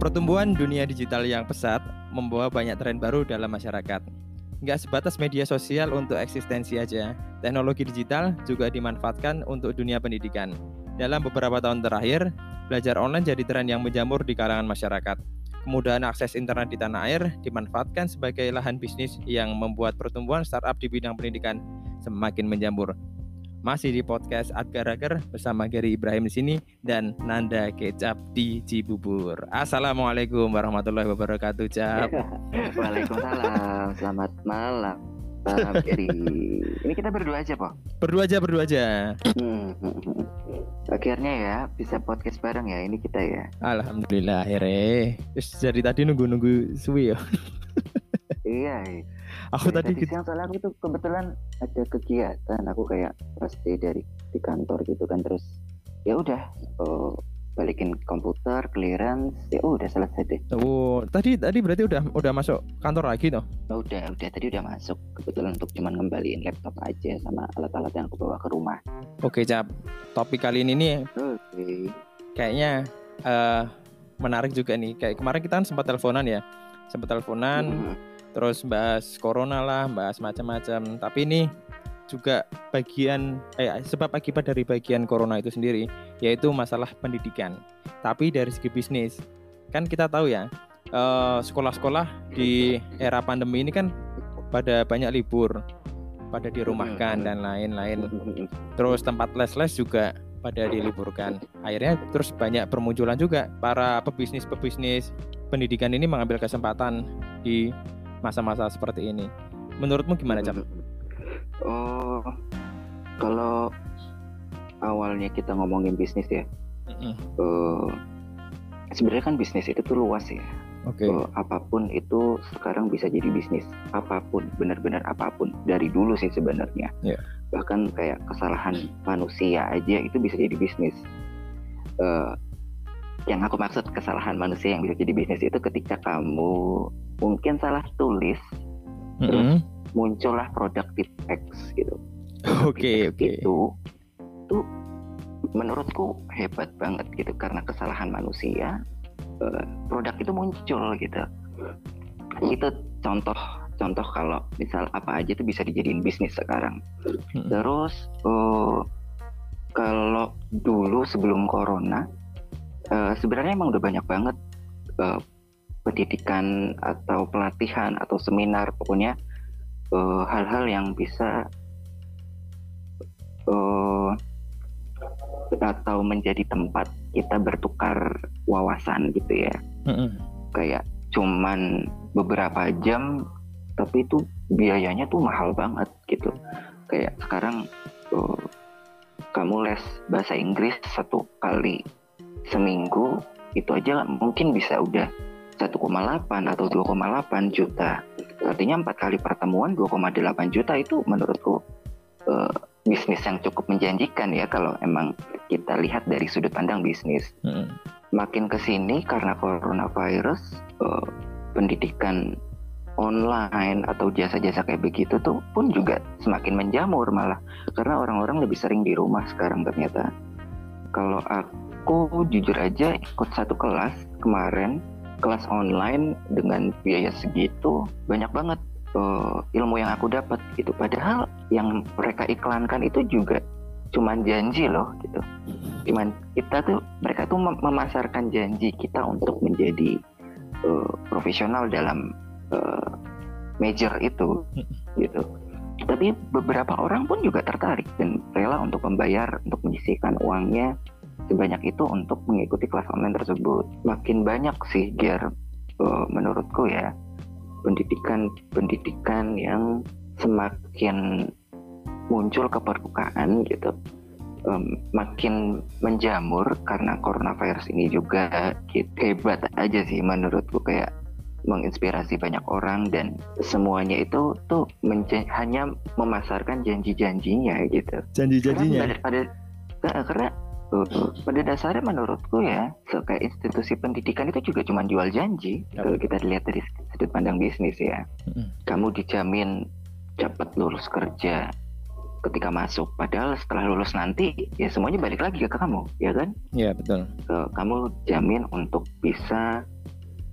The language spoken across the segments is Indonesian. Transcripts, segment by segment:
Pertumbuhan dunia digital yang pesat membawa banyak tren baru dalam masyarakat. Nggak sebatas media sosial untuk eksistensi aja, teknologi digital juga dimanfaatkan untuk dunia pendidikan. Dalam beberapa tahun terakhir, belajar online jadi tren yang menjamur di kalangan masyarakat. Kemudahan akses internet di tanah air dimanfaatkan sebagai lahan bisnis yang membuat pertumbuhan startup di bidang pendidikan semakin menjamur. Masih di podcast Agar Agar bersama Gary Ibrahim di sini dan Nanda Kecap di Cibubur. Assalamualaikum warahmatullahi wabarakatuh, Cap. Waalaikumsalam. Selamat malam. Malam Gary. Ini kita berdua aja, Po. Berdua aja, berdua aja. Hmm. Akhirnya ya bisa podcast bareng ya ini kita ya. Alhamdulillah akhirnya. Terus dari tadi nunggu-nunggu suwi ya. iya. iya. Aku Dari tadi tadi siang soalnya aku tuh kebetulan ada kegiatan aku kayak pas day dari di kantor gitu kan terus ya udah oh, balikin komputer clearance ya udah selesai deh Oh, tadi tadi berarti udah udah masuk kantor lagi toh? Oh, udah udah tadi udah masuk kebetulan untuk cuman ngembaliin laptop aja sama alat-alat yang aku bawa ke rumah Oke, Cap. Topik kali ini nih oke kayaknya eh menarik juga nih. Kayak kemarin kita kan sempat teleponan ya. Sempat teleponan Mhm. Terus bahas corona lah, bahas macam-macam. Tapi ini juga bagian eh sebab akibat dari bagian corona itu sendiri yaitu masalah pendidikan. Tapi dari segi bisnis kan kita tahu ya eh, sekolah-sekolah di era pandemi ini kan pada banyak libur, pada dirumahkan dan lain-lain. Terus tempat les-les juga pada diliburkan. Akhirnya terus banyak bermunculan juga para pebisnis-pebisnis pendidikan ini mengambil kesempatan di masa-masa seperti ini. Menurutmu gimana, Cap? Oh, kalau awalnya kita ngomongin bisnis ya, Mm-mm. eh, sebenarnya kan bisnis itu tuh luas ya. Oke. Eh, apa pun itu sekarang bisa jadi bisnis. Apa pun, benar-benar apa pun. Dari dulu sih sebenarnya. Iya. Bahkan kayak kesalahan manusia aja itu bisa jadi bisnis. Eh, yang aku maksud kesalahan manusia yang bisa jadi bisnis itu ketika kamu mungkin salah tulis Mm-mm. muncullah productive X gitu. Oke, oke. Itu tuh menurutku hebat banget gitu karena kesalahan manusia eh, produk itu muncul gitu. Itu contoh contoh kalau misal apa aja tuh bisa dijadiin bisnis sekarang. Terus eh, kalau dulu sebelum corona eh, sebenarnya emang udah banyak banget eh, pendidikan atau pelatihan atau seminar pokoknya eh, hal-hal yang bisa eh, atau menjadi tempat kita bertukar wawasan gitu ya. Mm-mm. kayak cuman beberapa jam tapi itu biayanya tuh mahal banget gitu. Kayak sekarang uh, kamu les bahasa Inggris satu kali seminggu itu aja mungkin bisa udah 1,8 atau 2,8 juta. Artinya empat kali pertemuan 2,8 juta itu menurutku uh, bisnis yang cukup menjanjikan ya kalau emang kita lihat dari sudut pandang bisnis. Mm-mm. makin ke sini karena coronavirus eh, pendidikan online atau jasa-jasa kayak begitu tuh pun juga semakin menjamur malah. Karena orang-orang lebih sering di rumah sekarang ternyata. Kalau aku jujur aja ikut satu kelas kemarin kelas online dengan biaya segitu banyak banget eh, ilmu yang aku dapat gitu. Padahal yang mereka iklankan itu juga cuman janji loh gitu. Cuman kita tuh mereka tuh mem- memasarkan janji kita untuk menjadi eh, profesional dalam eh, major itu gitu. Tapi beberapa orang pun juga tertarik dan rela untuk membayar untuk menyisihkan uangnya sebanyak itu untuk mengikuti kelas online tersebut makin banyak sih biar eh, menurutku ya pendidikan pendidikan yang semakin muncul ke permukaan gitu em, makin menjamur karena coronavirus ini juga gitu. hebat aja sih menurutku kayak menginspirasi banyak orang dan semuanya itu tuh hanya memasarkan janji-janjinya gitu. Janji-janjinya. Karena pada, pada karena uh, pada dasarnya menurutku ya so, kayak institusi pendidikan itu juga cuma jual janji Yap. kalau kita lihat dari sudut pandang bisnis ya Mm-mm. kamu dijamin cepat lulus kerja ketika masuk padahal setelah lulus nanti ya semuanya balik lagi ke kamu ya kan Iya betul. uh, kamu jamin untuk bisa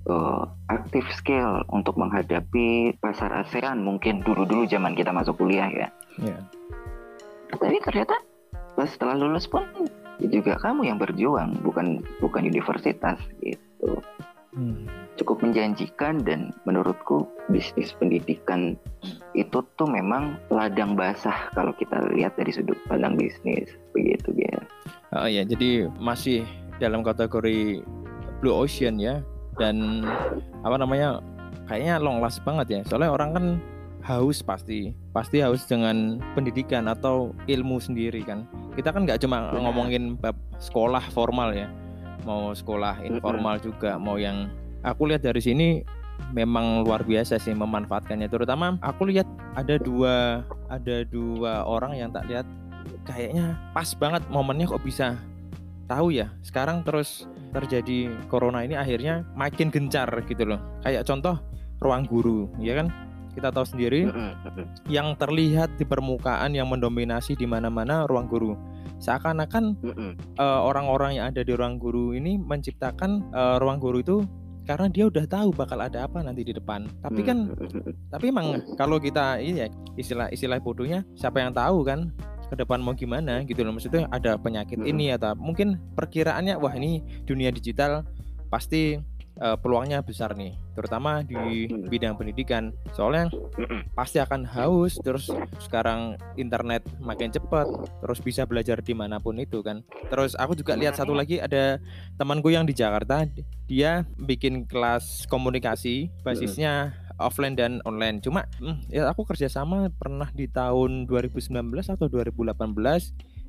uh, aktif skill untuk menghadapi pasar ASEAN mungkin dulu-dulu zaman kita masuk kuliah ya. Iya. Tapi ternyata pas setelah lulus pun juga kamu yang berjuang bukan bukan universitas gitu. Hmm. Cukup menjanjikan dan menurutku bisnis pendidikan itu tuh memang ladang basah kalau kita lihat dari sudut pandang bisnis begitu ya. Oh iya, jadi masih dalam kategori blue ocean ya dan apa namanya kayaknya long last banget ya. Soalnya orang kan haus pasti, pasti haus dengan pendidikan atau ilmu sendiri kan. Kita kan nggak cuma Benar. ngomongin bab sekolah formal ya, mau sekolah informal juga, mau yang aku lihat dari sini memang luar biasa sih memanfaatkannya. Terutama aku lihat ada dua ada dua orang yang tak lihat kayaknya pas banget momennya kok bisa tahu ya sekarang terus terjadi corona ini akhirnya makin gencar gitu loh kayak contoh ruang guru ya kan kita tahu sendiri yang terlihat di permukaan yang mendominasi di mana-mana ruang guru. Seakan-akan eh, orang-orang yang ada di ruang guru ini menciptakan eh, ruang guru itu karena dia udah tahu bakal ada apa nanti di depan. Tapi kan tapi emang kalau kita ini ya istilah istilah bodohnya siapa yang tahu kan ke depan mau gimana gitu loh. Maksudnya ada penyakit ini atau mungkin perkiraannya wah ini dunia digital pasti eh, peluangnya besar nih terutama di Mm. bidang pendidikan. Soalnya pasti akan haus terus sekarang internet makin cepat terus bisa belajar di mana pun itu kan. Terus aku juga lihat satu lagi ada temanku yang di Jakarta dia bikin kelas komunikasi basisnya offline dan online. Cuma hmm, ya aku kerjasama pernah di tahun 2019 atau 2018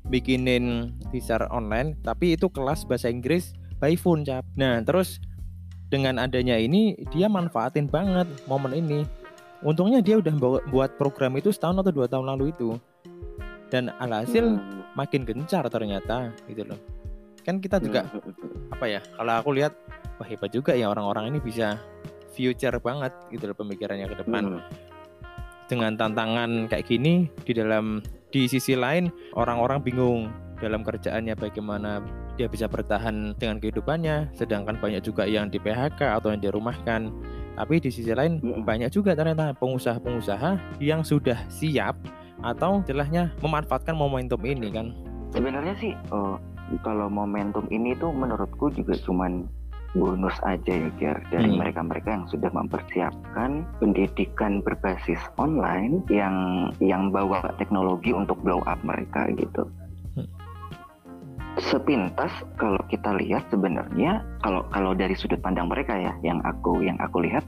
bikinin teaser online tapi itu kelas bahasa Inggris by phone cap. Nah terus dengan adanya ini dia manfaatin banget momen ini. Untungnya dia udah buat program itu setahun atau dua tahun lalu itu. Dan alhasil makin gencar ternyata gitu loh. Kan kita juga apa ya kalau aku lihat wah hebat juga ya orang-orang ini bisa future banget gitu loh pemikirannya ke depan. Dengan tantangan kayak gini di dalam di sisi lain orang-orang bingung dalam kerjaannya bagaimana dia bisa bertahan dengan kehidupannya sedangkan banyak juga yang di PHK atau yang dirumahkan tapi di sisi lain banyak juga ternyata pengusaha-pengusaha yang sudah siap atau istilahnya memanfaatkan momentum ini kan Sebenarnya sih eh, kalau momentum ini tuh menurutku juga cuman bonus aja ya Ger dari Hmm. mereka-mereka yang sudah mempersiapkan pendidikan berbasis online yang yang bawa teknologi untuk blow up mereka gitu. Sepintas kalau kita lihat sebenarnya kalau kalau dari sudut pandang mereka ya yang aku yang aku lihat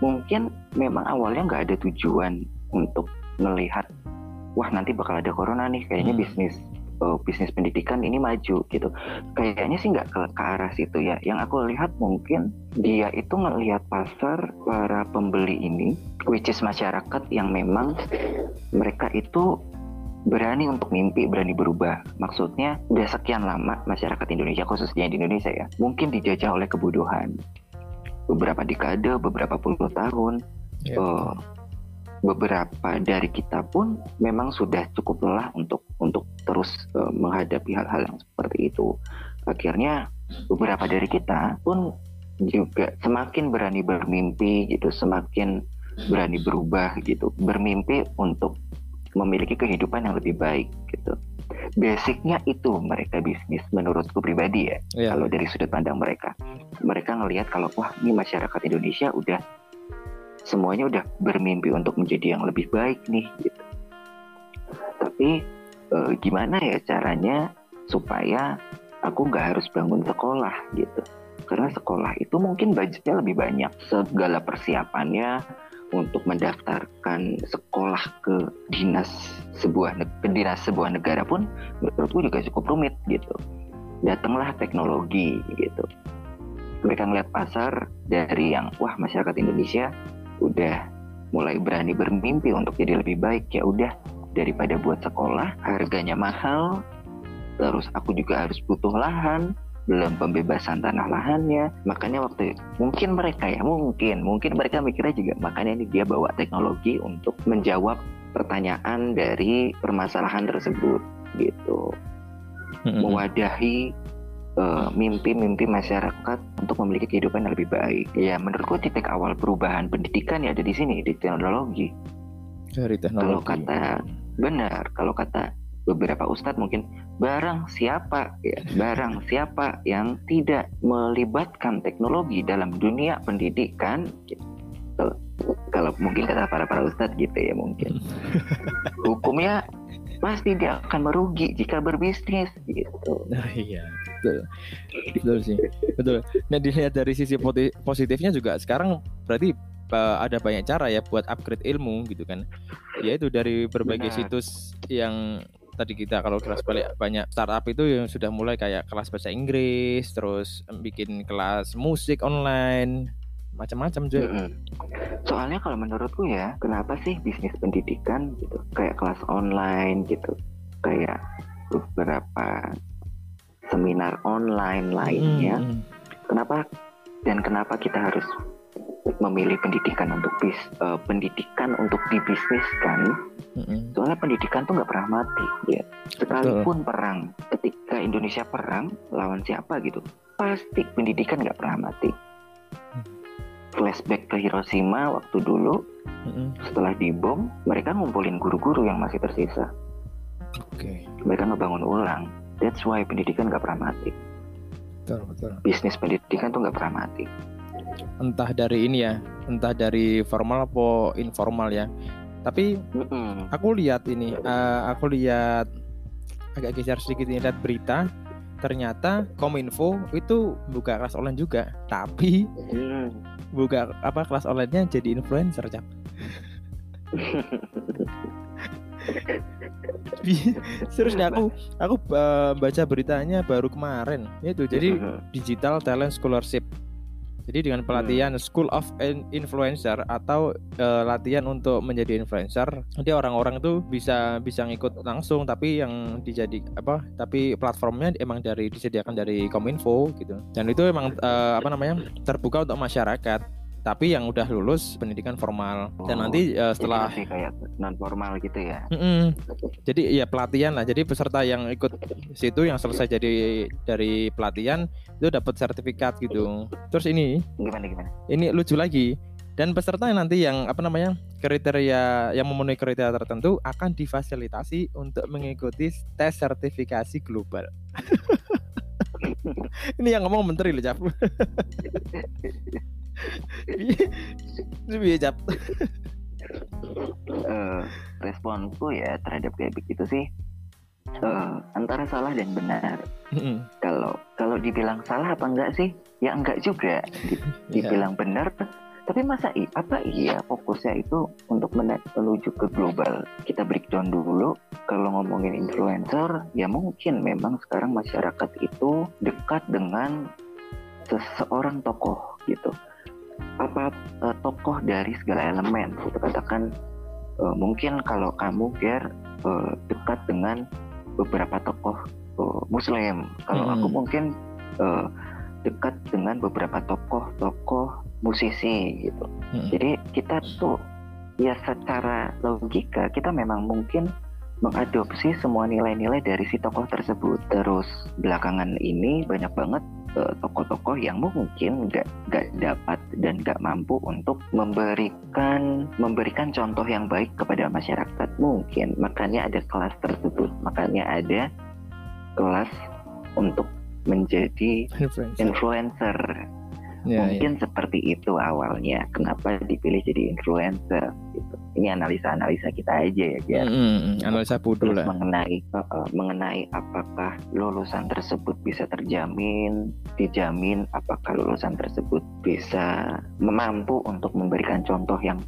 mungkin memang awalnya nggak ada tujuan untuk melihat wah nanti bakal ada corona nih kayaknya Hmm. bisnis eh, bisnis pendidikan ini maju gitu kayaknya sih nggak ke, ke arah situ ya yang aku lihat mungkin dia itu ngelihat pasar para pembeli ini which is masyarakat yang memang mereka itu berani untuk mimpi, berani berubah. Maksudnya udah sekian lama masyarakat Indonesia khususnya di Indonesia ya, mungkin dijajah oleh kebodohan. Beberapa dekade, beberapa puluh tahun, Ya, eh, beberapa dari kita pun memang sudah cukup lelah untuk untuk terus eh, menghadapi hal-hal yang seperti itu. Akhirnya beberapa dari kita pun juga semakin berani bermimpi gitu, semakin berani berubah gitu, bermimpi untuk memiliki kehidupan yang lebih baik gitu. Basicnya itu mereka bisnis menurutku pribadi ya ya. kalau dari sudut pandang mereka. Mereka ngelihat kalau wah ini masyarakat Indonesia udah semuanya udah bermimpi untuk menjadi yang lebih baik nih gitu. Tapi eh, gimana ya caranya supaya aku nggak harus bangun sekolah gitu. Karena sekolah itu mungkin budgetnya lebih banyak. Segala persiapannya untuk mendaftarkan sekolah ke dinas sebuah ke dinas sebuah negara pun menurutku juga cukup rumit gitu datanglah teknologi gitu. Mereka ngeliat pasar dari yang wah masyarakat Indonesia udah mulai berani bermimpi untuk jadi lebih baik ya udah daripada buat sekolah harganya mahal terus aku juga harus butuh lahan belum pembebasan tanah lahannya. Makanya waktu mungkin mereka ya mungkin mungkin mereka mikirnya juga makanya ini dia bawa teknologi untuk menjawab pertanyaan dari permasalahan tersebut gitu. Mewadahi uh, mimpi-mimpi masyarakat untuk memiliki kehidupan yang lebih baik. Ya menurutku titik awal perubahan pendidikan ya ada di sini di teknologi. Dari teknologi. kalau kata benar kalau kata beberapa ustadz mungkin barang siapa ya barang siapa yang tidak melibatkan teknologi dalam dunia pendidikan gitu, kalau mungkin kata para para ustadz gitu ya mungkin hukumnya pasti dia akan merugi jika berbisnis gitu. Nah, iya, betul. Betul sih. Betul. Nah, dilihat dari sisi positifnya juga sekarang berarti uh, ada banyak cara ya buat upgrade ilmu gitu kan. Yaitu dari berbagai Benar. situs yang tadi kita kalau kelas balik banyak startup itu yang sudah mulai kayak kelas bahasa Inggris, terus bikin kelas musik online, macam-macam juga. Mm -hmm. Soalnya kalau menurutku ya, kenapa sih bisnis pendidikan gitu kayak kelas online gitu, kayak beberapa seminar online lainnya, mm -hmm. kenapa dan kenapa kita harus memilih pendidikan untuk bis uh, pendidikan untuk dibisniskan mm-hmm. soalnya pendidikan tuh nggak pernah mati ya sekalipun Betul. perang ketika Indonesia perang lawan siapa gitu pasti pendidikan nggak pernah mati flashback ke Hiroshima waktu dulu mm-hmm. setelah dibom mereka ngumpulin guru-guru yang masih tersisa okay. mereka ngebangun ulang that's why pendidikan nggak pernah mati betul, betul. bisnis pendidikan tuh nggak pernah mati entah dari ini ya entah dari formal atau informal ya. Tapi aku lihat ini uh, aku lihat agak geser sedikit ini lihat berita ternyata Kominfo itu buka kelas online juga tapi mm. buka apa kelas online-nya jadi influencer cap Serius nih aku aku uh, baca beritanya baru kemarin itu jadi digital talent scholarship jadi dengan pelatihan hmm. School of Influencer atau uh, latihan untuk menjadi influencer, nanti orang-orang itu bisa bisa ngikut langsung tapi yang dijadi apa? Tapi platformnya emang dari disediakan dari Kominfo gitu. Dan itu emang uh, apa namanya? terbuka untuk masyarakat tapi yang udah lulus pendidikan formal. Oh, dan nanti uh, setelah masih kayak non formal gitu ya? Mm -mm. jadi ya pelatihan lah. Jadi peserta yang ikut situ yang selesai jadi dari pelatihan itu dapat sertifikat gitu. Terus ini gimana gimana? ini lucu lagi. Dan peserta yang nanti yang apa namanya kriteria yang memenuhi kriteria tertentu akan difasilitasi untuk mengikuti tes sertifikasi global. Ini yang ngomong menteri loh Cap Itu uh, responku ya terhadap kayak begitu sih uh, antara salah dan benar. Kalau kalau dibilang salah apa enggak sih? Ya enggak juga. Iya. Dibilang yeah. benar, tapi masa i apa iya fokusnya itu untuk menuju ke global? Kita breakdown dulu. Kalau ngomongin influencer, ya mungkin memang sekarang masyarakat itu dekat dengan seseorang tokoh gitu apa uh, tokoh dari segala elemen gitu katakan uh, mungkin kalau kamu Ger uh, dekat dengan beberapa tokoh uh, Muslim kalau hmm. aku mungkin uh, dekat dengan beberapa tokoh-tokoh musisi gitu hmm. jadi kita tuh ya secara logika kita memang mungkin mengadopsi semua nilai-nilai dari si tokoh tersebut terus belakangan ini banyak banget tokoh-tokoh yang mungkin nggak nggak dapat dan nggak mampu untuk memberikan memberikan contoh yang baik kepada masyarakat. Mungkin makanya ada kelas tersebut. Makanya ada kelas untuk menjadi influencer, influencer Ya, Mungkin ya. seperti itu awalnya. Kenapa dipilih jadi influencer? Gitu. Ini analisa-analisa kita aja ya, ya. Mm, -hmm. analisa bodoh lah. Mengenai uh, mengenai apakah lulusan tersebut bisa terjamin, dijamin apakah lulusan tersebut bisa mampu untuk memberikan contoh yang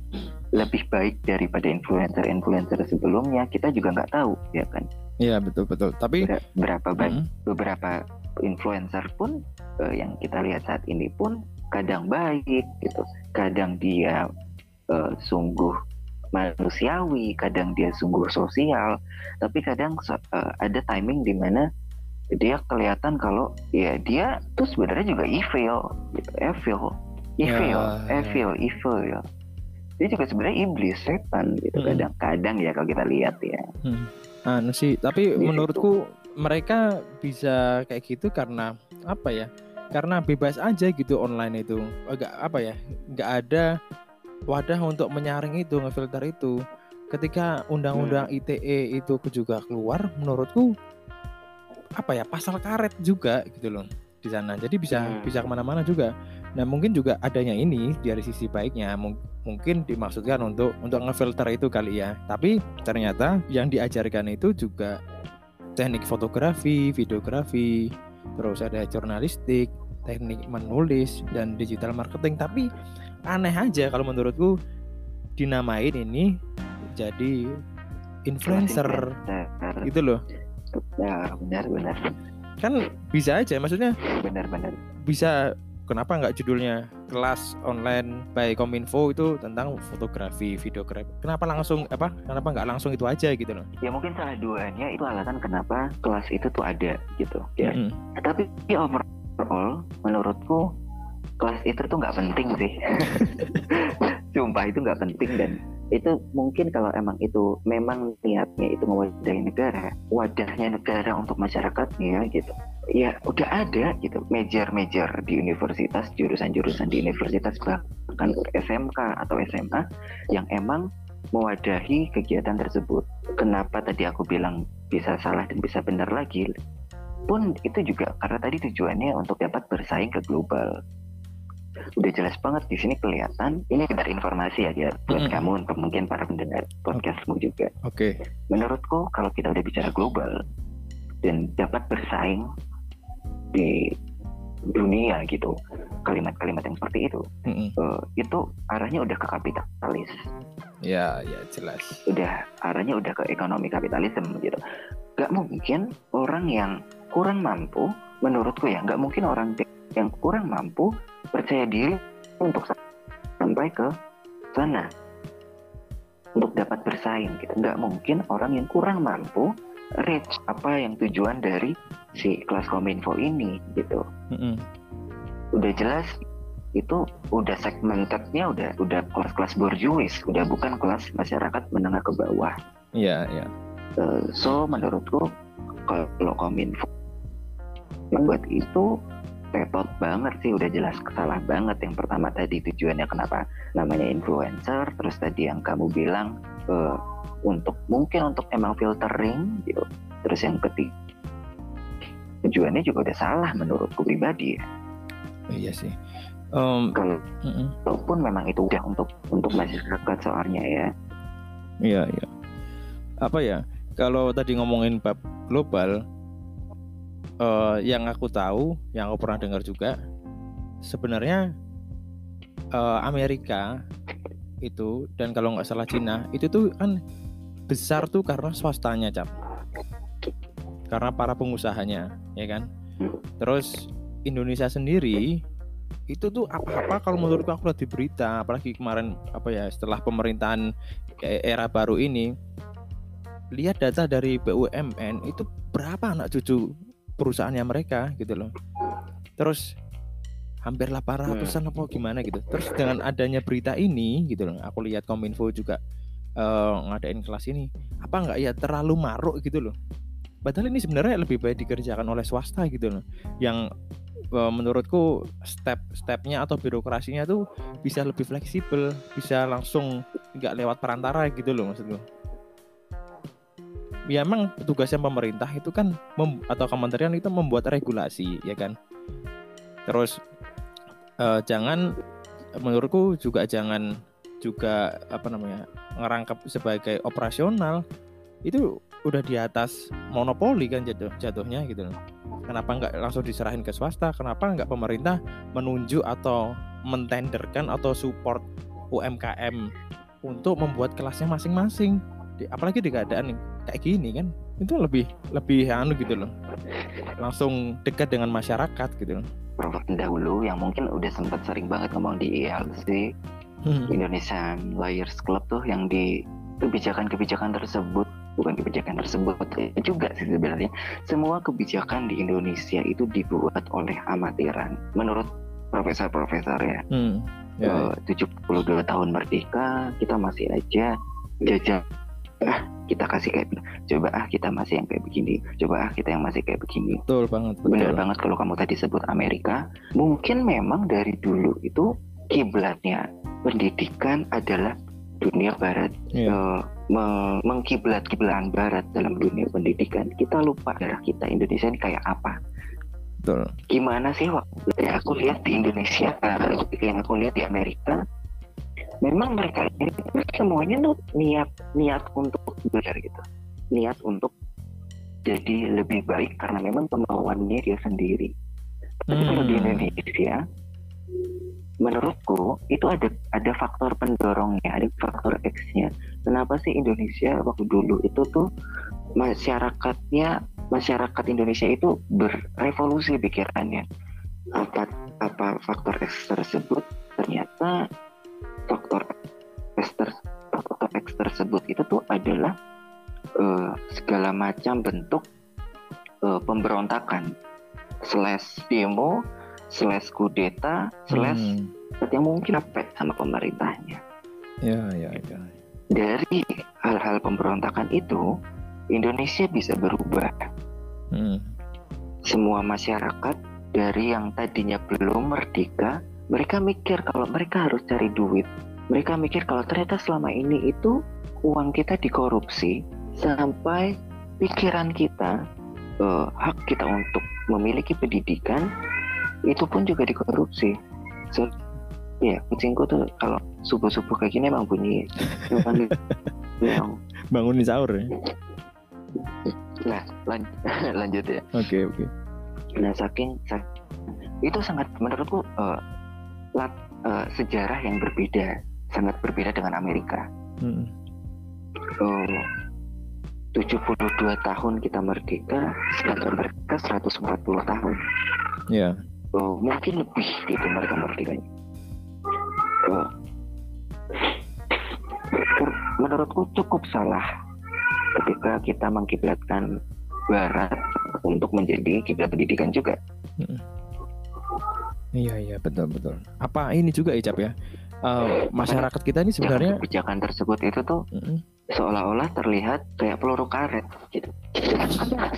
lebih baik daripada influencer-influencer sebelumnya. Kita juga nggak tahu, ya kan? Iya betul betul. Tapi berapa banyak mm -hmm. beberapa influencer pun uh, yang kita lihat saat ini pun kadang baik gitu kadang dia uh, sungguh manusiawi kadang dia sungguh sosial tapi kadang uh, ada timing di mana dia kelihatan kalau ya dia tuh sebenarnya juga evil gitu evil evil ya, evil ya. evil ya dia juga sebenarnya iblis setan gitu Hmm. kadang-kadang ya kalau kita lihat ya Hmm. Anu sih, tapi Gitu. menurutku mereka bisa kayak gitu karena apa ya? Karena bebas aja gitu online itu. Agak apa ya? nggak ada wadah untuk menyaring itu, ngefilter itu. Ketika undang-undang ITE itu juga keluar, menurutku apa ya? Pasal karet juga gitu loh di sana. Jadi bisa Hmm. bisa ke mana-mana juga. Nah mungkin juga adanya ini dari sisi baiknya mung- mungkin dimaksudkan untuk untuk ngefilter itu kali ya. Tapi ternyata yang diajarkan itu juga teknik fotografi, videografi, terus ada jurnalistik, teknik menulis dan digital marketing. Tapi aneh aja kalau menurutku dinamain ini jadi influencer gitu loh. ya benar benar Kan bisa aja maksudnya benar benar bisa kenapa nggak judulnya kelas online by Kominfo itu tentang fotografi, videografi. Kenapa langsung apa? Kenapa nggak langsung itu aja gitu loh? ya mungkin salah duanya itu alasan kenapa kelas itu tuh ada gitu ya Mm-mm. tapi overall menurutku kelas itu tuh nggak penting sih sumpah itu nggak penting dan itu mungkin kalau emang itu memang niatnya itu mewadahi negara wadahnya negara untuk masyarakatnya gitu ya udah ada gitu major-major di universitas jurusan-jurusan di universitas bahkan SMK atau SMA yang emang mewadahi kegiatan tersebut kenapa tadi aku bilang bisa salah dan bisa benar lagi pun itu juga karena tadi tujuannya untuk dapat bersaing ke global udah jelas banget di sini kelihatan ini sekedar informasi aja buat Mm-mm. kamu untuk mungkin para pendengar podcastmu juga Oke. menurutku kalau kita udah bicara global dan dapat bersaing di dunia gitu. Kalimat-kalimat yang seperti itu. Mm-mm. eh, itu arahnya udah ke kapitalis. Ya, ya jelas. udah arahnya udah ke ekonomi kapitalisme gitu. Gak mungkin orang yang kurang mampu menurutku ya nggak mungkin orang yang kurang mampu percaya diri untuk sa- sampai ke sana. Untuk dapat bersaing gitu. Nggak mungkin orang yang kurang mampu reach apa yang tujuan dari si kelas kominfo ini gitu. Mm-mm. udah jelas itu udah segmentednya udah udah kelas-kelas borjuis udah bukan kelas masyarakat menengah ke bawah. Iya, iya. Eh, so menurutku kalau kominfo membuat itu tetot banget sih udah jelas salah banget. Yang pertama tadi tujuannya kenapa? Namanya influencer terus tadi yang kamu bilang eh, untuk mungkin untuk emang filtering gitu. Terus yang ketiga tujuannya juga udah salah menurutku pribadi ya. Iya sih. Em, kalau walaupun memang itu udah untuk untuk masyarakat soalnya ya Iya, iya. Apa ya? Kalau tadi ngomongin bab global, eh, yang aku tahu, yang aku pernah dengar juga, sebenarnya eh, Amerika itu dan kalau nggak salah Cina itu tuh kan besar tuh karena swastanya, cap. Karena para pengusahanya, ya kan. Terus Indonesia sendiri itu tuh apa-apa kalau menurutku aku lihat di berita apalagi kemarin apa ya setelah pemerintahan kayak era baru ini. Lihat data dari BUMN itu berapa anak cucu perusahaannya mereka gitu loh. Terus hampir 800-an apa gimana gitu. Terus dengan adanya berita ini gitu loh aku lihat kominfo juga eh, ngadain kelas ini apa nggak ya terlalu maruk gitu loh padahal ini sebenarnya lebih baik dikerjakan oleh swasta gitu loh. Yang eh, menurutku step-stepnya atau birokrasinya tuh bisa lebih fleksibel bisa langsung nggak lewat perantara gitu loh maksudku. Ya emang tugasnya pemerintah itu kan atau kementerian itu membuat regulasi ya kan? Terus eh, jangan menurutku juga jangan juga apa namanya ngerangkap sebagai operasional itu udah di atas monopoli kan jatuh jatuhnya gitu loh. Kenapa nggak langsung diserahin ke swasta? Kenapa nggak pemerintah menunjuk atau mentenderkan atau support UMKM untuk membuat kelasnya masing-masing? Apalagi di keadaan kayak gini kan? Itu lebih lebih anu gitu loh. Langsung dekat dengan masyarakat gitu loh. Prof dahulu yang mungkin udah sempat sering banget ngomong di ILC Hmm. Indonesian Lawyers Club tuh yang di kebijakan-kebijakan tersebut bukan kebijakan tersebut ya juga sih sebenarnya semua kebijakan di Indonesia itu dibuat oleh amatiran menurut profesor-profesor ya. Hmm. Ya, Eh, 72 tahun merdeka kita masih aja jajah ah kita kasih kayak coba ah kita masih yang kayak begini coba ah kita yang masih kayak begini betul banget, betul. benar banget kalau kamu tadi sebut Amerika mungkin memang dari dulu itu kiblatnya pendidikan adalah dunia barat Iya. Eh, meng- mengkiblat kiblaan barat dalam dunia pendidikan. Kita lupa daerah kita Indonesia ini kayak apa. Betul. gimana sih waktu yang aku lihat di Indonesia eh, yang aku lihat di Amerika memang mereka ini semuanya tuh niat niat untuk belajar gitu. Niat untuk jadi lebih baik karena memang kemauannya dia sendiri. Tapi kalau di Hmm. Indonesia menurutku itu ada ada faktor pendorongnya ada faktor X-nya kenapa sih Indonesia waktu dulu itu tuh masyarakatnya masyarakat Indonesia itu berevolusi pikirannya apa apa faktor X tersebut ternyata faktor X ter- faktor X tersebut itu tuh adalah eh, segala macam bentuk eh, pemberontakan slash demo slash kudeta slash Hmm. yang mungkin capek sama pemerintahnya Ya, ya, ya. Dari hal-hal pemberontakan itu Indonesia bisa berubah. Hmm. semua masyarakat dari yang tadinya belum merdeka mereka mikir kalau mereka harus cari duit. Mereka mikir kalau ternyata selama ini itu uang kita dikorupsi sampai pikiran kita eh, hak kita untuk memiliki pendidikan itu pun juga dikorupsi. So, ya kucingku tuh kalau subuh-subuh kayak gini emang bunyi Cuman, ya, Bangunin sahur ya. nah lan- lanjut ya Oke, oke. Nah, saking sa- itu sangat menurutku eh, lat- eh, sejarah yang berbeda, sangat berbeda dengan Amerika. Hmm. Oh, 72 tahun kita merdeka, sedangkan mereka 140 tahun. Ya. Oh, mungkin lebih gitu mereka merdekanya. Oh. Menurutku cukup salah ketika kita mengkiblatkan Barat untuk menjadi kiblat pendidikan juga. Iya, iya, betul, betul. Apa ini juga Icap ya? Eh, masyarakat kita ini sebenarnya kebijakan tersebut itu tuh Mm-mm. seolah-olah terlihat kayak peluru karet gitu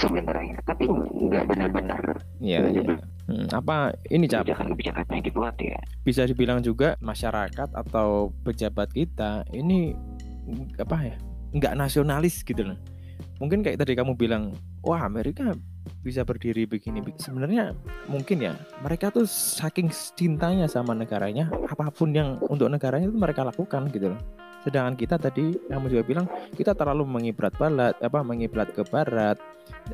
sebenarnya tapi nggak benar-benar Iya, iya. Hmm, apa ini Cap? kebijakan-kebijakan yang dibuat ya Bisa dibilang juga masyarakat atau pejabat kita ini apa ya? nggak nasionalis gitu loh. Mungkin kayak tadi kamu bilang, wah Amerika bisa berdiri begini. Sebenarnya mungkin ya mereka tuh saking cintanya sama negaranya, apa pun yang untuk negaranya itu mereka lakukan gitu loh. Sedangkan kita tadi kamu juga bilang kita terlalu mengibrat barat, apa mengibrat ke barat,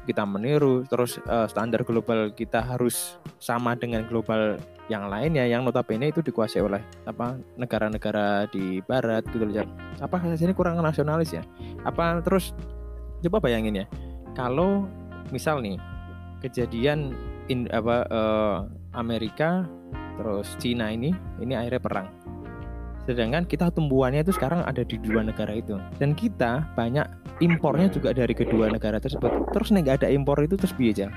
kita meniru terus eh, standar global kita harus sama dengan global yang lainnya yang notabene itu dikuasai oleh apa negara-negara di barat gitu loh apa ini kurang nasionalis ya? Apa terus coba bayangin ya kalau misal nih kejadian in, apa eh, Amerika terus Cina ini ini akhirnya perang sedangkan kita tumbuhannya itu sekarang ada di dua negara itu. Dan kita banyak impornya juga dari kedua negara tersebut. Terus nih nggak ada impor itu terus biaya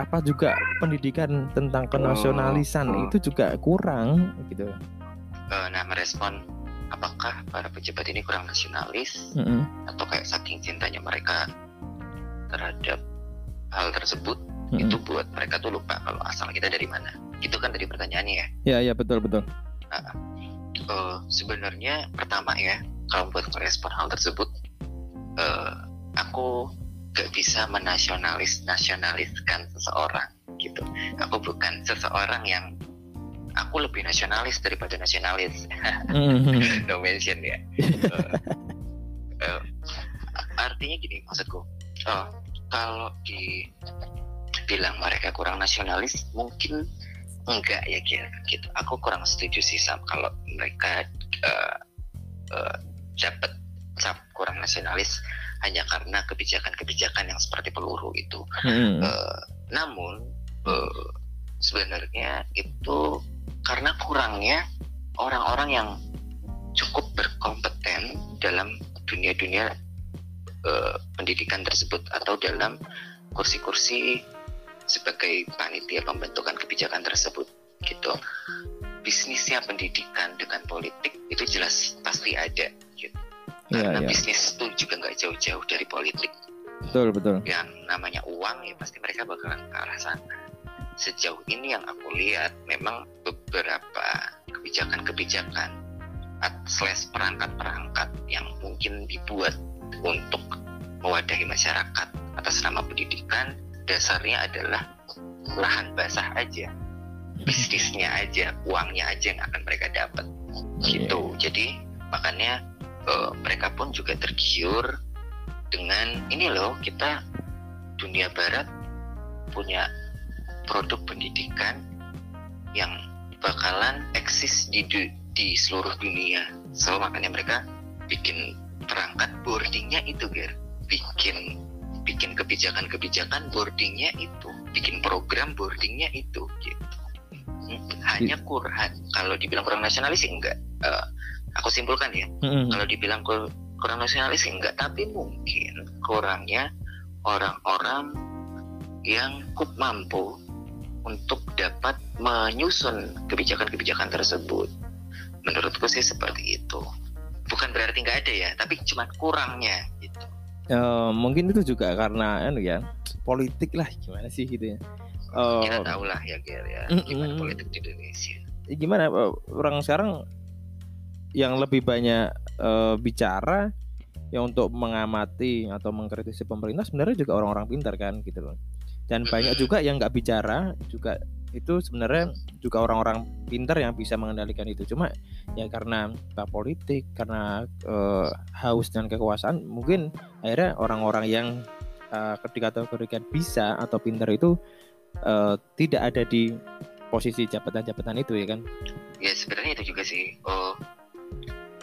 apa juga pendidikan tentang kenasionalisan oh. itu juga kurang gitu. Eh, nah merespon apakah para pejabat ini kurang nasionalis? Mm-mm. atau kayak saking cintanya mereka terhadap hal tersebut Mm-mm. itu buat mereka tuh lupa kalau asal kita dari mana? Itu kan tadi pertanyaannya ya. Ya ya betul betul Eh, sebenarnya pertama ya kalau buat merespon hal tersebut eh, aku gak bisa menasionalis nasionaliskan seseorang gitu. Aku bukan seseorang yang aku lebih nasionalis daripada nasionalis. Mhm. no mention ya. Eh, eh, artinya gini maksudku eh, kalau dibilang mereka kurang nasionalis mungkin enggak ya gitu, aku kurang setuju sih sama kalau mereka dapat cap kurang nasionalis hanya karena kebijakan-kebijakan yang seperti peluru itu Mhm. Eh, namun eh, sebenarnya itu karena kurangnya orang-orang yang cukup berkompeten dalam dunia-dunia eh, pendidikan tersebut atau dalam kursi-kursi sebagai panitia pembentukan kebijakan tersebut. gitu bisnisnya pendidikan dengan politik itu jelas pasti ada gitu karena iya. bisnis itu juga nggak jauh-jauh dari politik Betul, betul. yang namanya uang ya pasti mereka bakalan ke arah sana sejauh ini yang aku lihat memang beberapa kebijakan-kebijakan at- slash perangkat-perangkat yang mungkin dibuat untuk mewadahi masyarakat atas nama pendidikan dasarnya adalah lahan basah aja bisnisnya aja uangnya aja yang akan mereka dapat. Gitu. Jadi makanya eh, mereka pun juga tergiur dengan ini loh kita dunia barat punya produk pendidikan yang bakalan eksis di du- di seluruh dunia. So makanya mereka bikin perangkat boardingnya itu Ger. Bikin bikin kebijakan-kebijakan boardingnya itu. Bikin program boardingnya itu gitu. Hmm, hanya kurang kalau dibilang kurang nasionalis enggak. Eh, aku simpulkan ya. Mm-mm. kalau dibilang kur- kurang nasionalis enggak. Tapi mungkin kurangnya orang-orang yang cukup mampu untuk dapat menyusun kebijakan-kebijakan tersebut. Menurutku sih seperti itu. Bukan berarti nggak ada ya tapi cuma kurangnya gitu Eh, mungkin itu juga karena anu ya politik lah gimana sih gitu ya. Eh, kita tahu lah ya Ger ya. Gimana politik di Indonesia? Ya gimana eh, orang sekarang yang lebih banyak eh, bicara ya untuk mengamati atau mengkritisi pemerintah sebenarnya juga orang-orang pintar kan gitu loh. Dan banyak juga yang nggak bicara juga itu sebenarnya juga orang-orang pintar yang bisa mengendalikan itu. Cuma ya karena tak politik karena eh, haus dan kekuasaan mungkin akhirnya orang-orang yang eh, dikategorikan bisa atau pintar itu eh, tidak ada di posisi jabatan-jabatan itu ya kan? Ya sebenarnya itu juga sih. Oh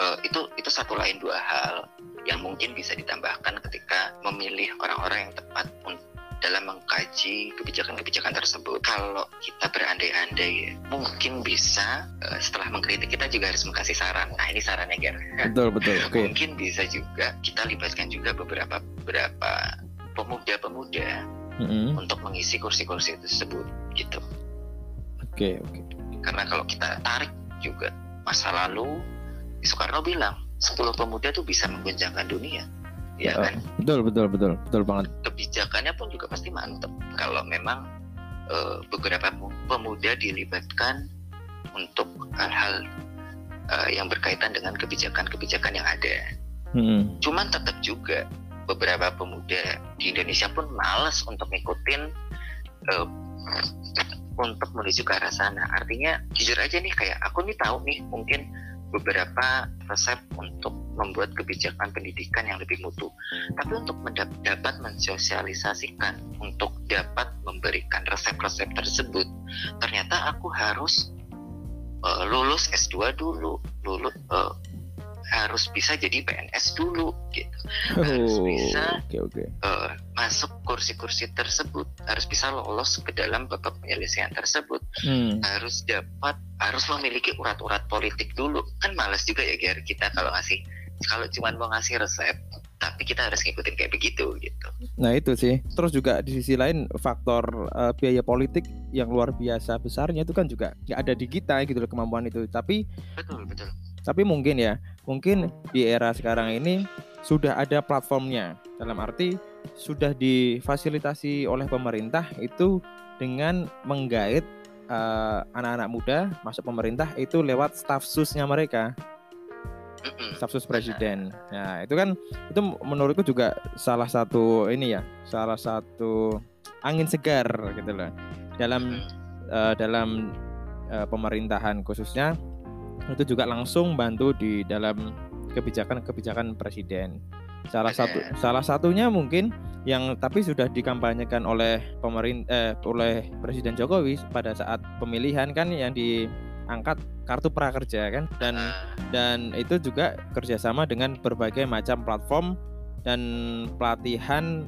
eh, itu itu satu lain dua hal yang mungkin bisa ditambahkan ketika memilih orang-orang yang tepat un- dalam mengkaji kebijakan-kebijakan tersebut. Kalau kita berandai-andai, ya, mungkin bisa eh, setelah mengkritik kita juga harus mengasih saran. Nah ini sarannya Ger. betul betul oke Mungkin bisa juga kita libatkan juga beberapa beberapa pemuda-pemuda Mm-mm. untuk mengisi kursi-kursi tersebut gitu. oke oke Karena kalau kita tarik juga masa lalu, Soekarno bilang 10 pemuda tuh bisa mengguncangkan dunia. Ya kan? betul betul betul betul banget Kebijakannya pun juga pasti mantep kalau memang eh, beberapa mu- pemuda dilibatkan untuk hal-hal eh, yang berkaitan dengan kebijakan-kebijakan yang ada. Mm-mm. Cuman tetap juga beberapa pemuda di Indonesia pun malas untuk ngikutin eh, untuk menuju ke arah sana. Artinya jujur aja nih kayak aku nih tahu nih mungkin beberapa resep untuk membuat kebijakan pendidikan yang lebih mutu. Tapi untuk dapat mensosialisasikan, untuk dapat memberikan resep-resep tersebut, ternyata aku harus eh, lulus S2 dulu, lulus eh, harus bisa jadi PNS dulu gitu. Harus Oh, bisa. oke oke Eh, masuk kursi-kursi tersebut, harus bisa lolos ke dalam babak penyelesaian tersebut Hmm, harus dapat harus memiliki urat-urat politik dulu kan malas juga ya Ger kita kalau ngasih kalau cuma mau ngasih resep tapi kita harus ngikutin kayak begitu gitu Nah itu sih. Terus juga di sisi lain faktor eh, biaya politik yang luar biasa besarnya itu kan juga nggak ada di kita gitu loh kemampuan itu. Tapi betul betul tapi mungkin ya, mungkin di era sekarang ini sudah ada platformnya. Dalam arti sudah difasilitasi oleh pemerintah itu dengan menggait eh, anak-anak muda masuk pemerintah itu lewat staf susnya mereka. Mm-mm. stafsus presiden. Nah, itu kan itu menurutku juga salah satu ini ya, salah satu angin segar gitu loh. Dalam eh, dalam eh, pemerintahan khususnya itu juga langsung bantu di dalam kebijakan-kebijakan presiden. Salah satu salah satunya mungkin yang tapi sudah dikampanyekan oleh pemerintah eh, oleh Presiden Jokowi pada saat pemilihan kan yang diangkat kartu prakerja kan dan Ah, dan itu juga kerjasama dengan berbagai macam platform dan pelatihan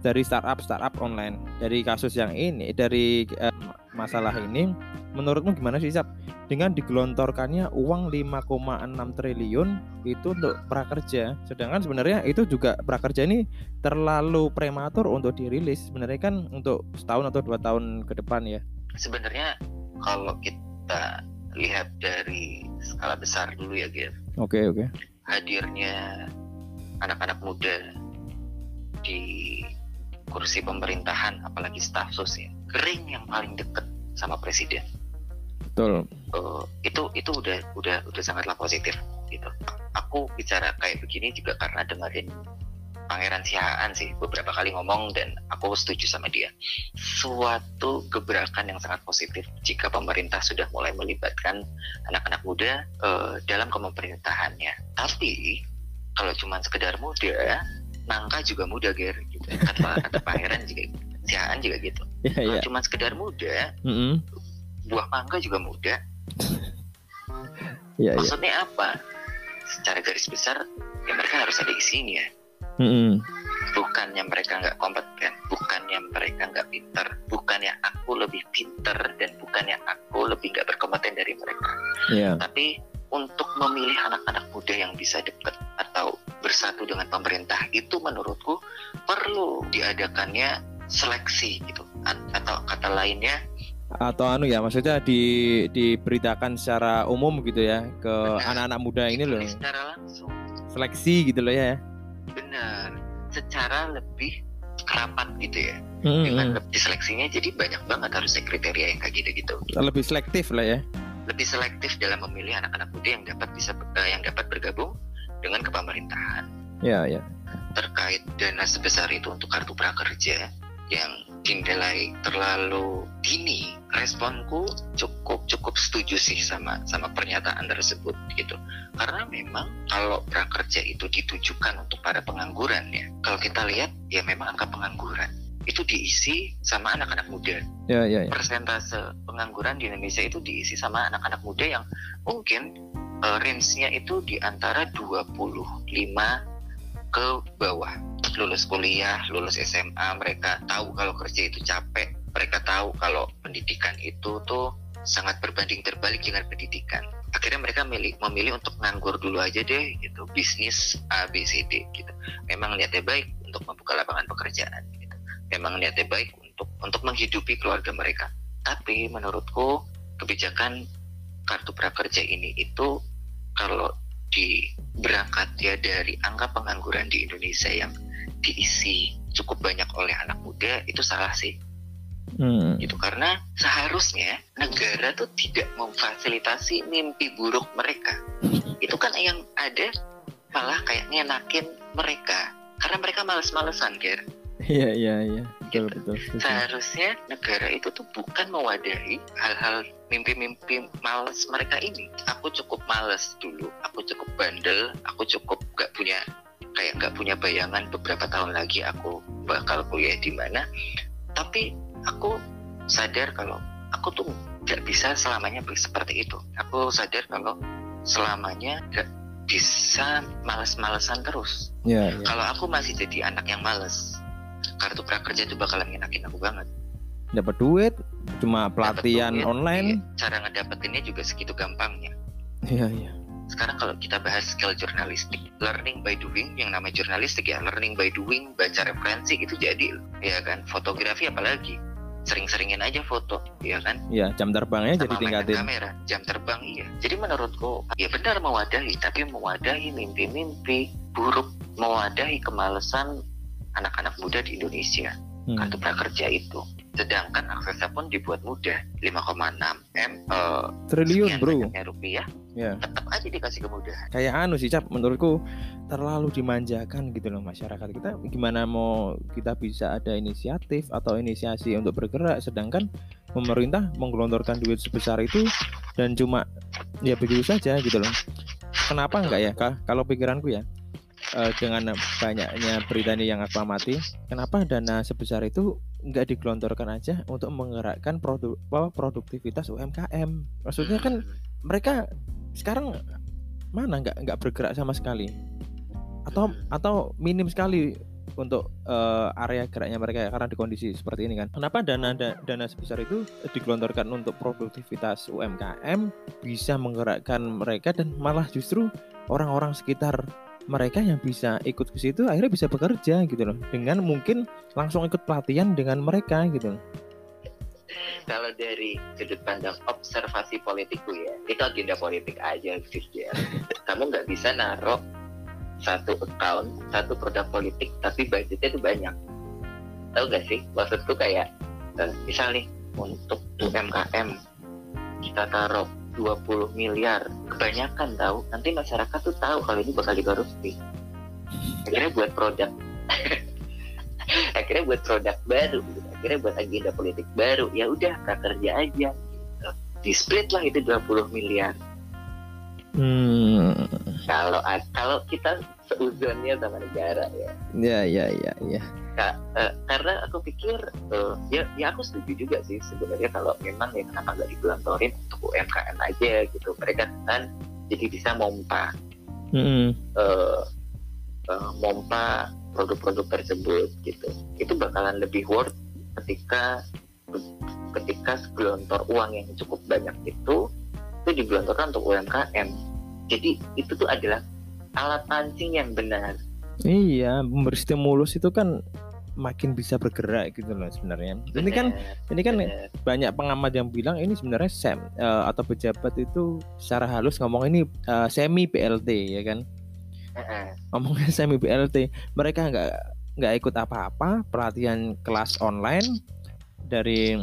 dari startup startup online dari kasus yang ini dari eh, masalah ini menurutmu gimana sih Sap? Dengan digelontorkannya uang 5,6 triliun itu untuk prakerja. Sedangkan sebenarnya itu juga prakerja ini terlalu prematur untuk dirilis. Sebenarnya kan untuk setahun atau dua tahun ke depan ya. Sebenarnya kalau kita lihat dari skala besar dulu ya Ger Oke, oke. hadirnya anak-anak muda di kursi pemerintahan apalagi staf sus ya kering yang paling deket sama presiden Betul. Eh, itu itu udah udah udah sangatlah positif gitu aku bicara kayak begini juga karena dengerin Pangeran Sihaan sih beberapa kali ngomong dan aku setuju sama dia suatu gebrakan yang sangat positif jika pemerintah sudah mulai melibatkan anak-anak muda eh, dalam kepemerintahannya tapi kalau cuma sekedar muda nangka juga muda ger gitu kata kata Pangeran juga Sihaan juga gitu Iya, kalau iya. cuma sekedar muda Mm-mm. Buah mangga juga muda Iya, iya. maksudnya apa secara garis besar ya mereka harus ada isinya Mm-mm. bukannya mereka nggak kompeten bukannya mereka nggak pinter bukannya aku lebih pinter dan bukannya aku lebih nggak berkompeten dari mereka Iya. tapi untuk memilih anak-anak muda yang bisa dekat atau bersatu dengan pemerintah itu menurutku perlu diadakannya seleksi gitu A- atau kata lainnya Atau anu ya, maksudnya di diberitakan secara umum gitu ya ke anak-anak muda ini loh. secara langsung Seleksi gitu loh ya. benar secara lebih kerapat gitu ya Mm-mm. dengan lebih seleksinya jadi banyak banget harusnya kriteria yang kayak gitu-gitu Lebih selektif lah ya. lebih selektif dalam memilih anak-anak muda yang dapat bisa eh, yang dapat bergabung dengan kepemerintahan Ya, ya. terkait dana sebesar itu untuk kartu prakerja yang dinilai terlalu dini. Responku cukup cukup setuju sih sama sama pernyataan tersebut gitu. Karena memang kalau prakerja itu ditujukan untuk para pengangguran ya kalau kita lihat ya memang angka pengangguran. Itu diisi sama anak-anak muda. Ya, ya, ya. persentase pengangguran di Indonesia itu diisi sama anak-anak muda yang mungkin eh, range-nya itu di antara 25 ke bawah lulus kuliah, lulus SMA, mereka tahu kalau kerja itu capek, mereka tahu kalau pendidikan itu tuh sangat berbanding terbalik dengan pendidikan. Akhirnya mereka milih, memilih untuk nganggur dulu aja deh, gitu, bisnis A, B, C, D, gitu. Memang niatnya baik untuk membuka lapangan pekerjaan, gitu. Memang niatnya baik untuk untuk menghidupi keluarga mereka. Tapi menurutku kebijakan kartu prakerja ini itu kalau di berangkat ya dari angka pengangguran di Indonesia yang diisi cukup banyak oleh anak muda itu salah sih Hmm. gitu karena seharusnya negara tuh tidak memfasilitasi mimpi buruk mereka itu kan yang ada malah kayak ngenakin mereka karena mereka males-malesan Ger Iya, iya, iya. Betul, betul. seharusnya negara itu tuh bukan mewadahi hal-hal mimpi-mimpi males mereka ini aku cukup males dulu aku cukup bandel aku cukup gak punya kayak gak punya bayangan beberapa tahun lagi aku bakal kuliah di mana tapi aku sadar kalau aku tuh gak bisa selamanya seperti itu aku sadar kalau selamanya gak bisa males-malesan terus Ya, ya. kalau aku masih jadi anak yang males kartu prakerja itu bakalan ngenakin aku banget Dapat duit, cuma pelatihan Dapet duit, online. iya, cara ngedapetinnya juga segitu gampangnya Iya, iya. sekarang kalau kita bahas skill jurnalistik learning by doing yang namanya jurnalistik ya learning by doing baca referensi itu jadi ya kan fotografi apalagi sering-seringin aja foto ya kan Iya, jam terbangnya jadi sama mainan tingkatin. kamera jam terbang iya jadi menurutku ya benar mewadahi tapi mewadahi mimpi-mimpi buruk mewadahi kemalasan anak-anak muda di Indonesia Hmm. kartu prakerja itu sedangkan aksesnya pun dibuat mudah 5,6 m eh, Triliun, bro. rupiah Ya. tetap aja dikasih kemudahan Kayak anu sih, Cap. Menurutku terlalu dimanjakan gitu loh masyarakat kita. Gimana mau kita bisa ada inisiatif atau inisiasi untuk bergerak, sedangkan pemerintah menggelontorkan duit sebesar itu dan cuma ya begitu saja gitu loh. Kenapa enggak ya? Kalau pikiranku ya, eh, dengan banyaknya berita ini yang aku amati, kenapa dana sebesar itu nggak digelontorkan aja untuk menggerakkan produk apa, produktivitas UMKM? Maksudnya kan mereka sekarang mana nggak nggak bergerak sama sekali atau Hmm. atau minim sekali untuk eh, area geraknya mereka ya, karena di kondisi seperti ini kan kenapa dana da- dana sebesar itu digelontorkan untuk produktivitas UMKM bisa menggerakkan mereka dan malah justru orang-orang sekitar mereka yang bisa ikut ke situ akhirnya bisa bekerja gitu loh. Dengan mungkin langsung ikut pelatihan dengan mereka gitu loh. Kalau dari sudut pandang observasi politikku ya itu agenda politik aja sih ya kamu nggak bisa naruh satu account satu produk politik tapi budgetnya itu banyak. Tahu gak sih? Maksudku kayak uh, misal nih untuk UMKM kita taruh 20 miliar kebanyakan tahu nanti masyarakat tuh tahu kalau ini bakal dikorupsi akhirnya buat produk akhirnya buat produk baru gitu. akhirnya buat agenda politik baru ya udah prakerja aja gitu. di split lah itu 20 miliar Hmm. kalau kalau kita seuzonnya sama negara ya Ya, ya, ya, ya. Ka- eh, karena aku pikir eh, ya ya aku setuju juga sih sebenarnya kalau memang ya kenapa nggak digelontorin untuk UMKM aja gitu mereka kan jadi bisa mompa Mm-mm. eh, eh, mompa produk-produk tersebut gitu itu bakalan lebih worth ketika ketika segelontor uang yang cukup banyak itu itu digelontorkan untuk UMKM jadi itu tuh adalah alat pancing yang benar Iya, memberi stimulus itu kan makin bisa bergerak gitu loh sebenarnya. Ini kan ini kan benar. banyak pengamat yang bilang ini sebenarnya sem eh, atau pejabat itu secara halus ngomong ini eh, semi BLT ya kan. Heeh. Ngomongnya semi BLT. Mereka nggak nggak ikut apa-apa, pelatihan kelas online dari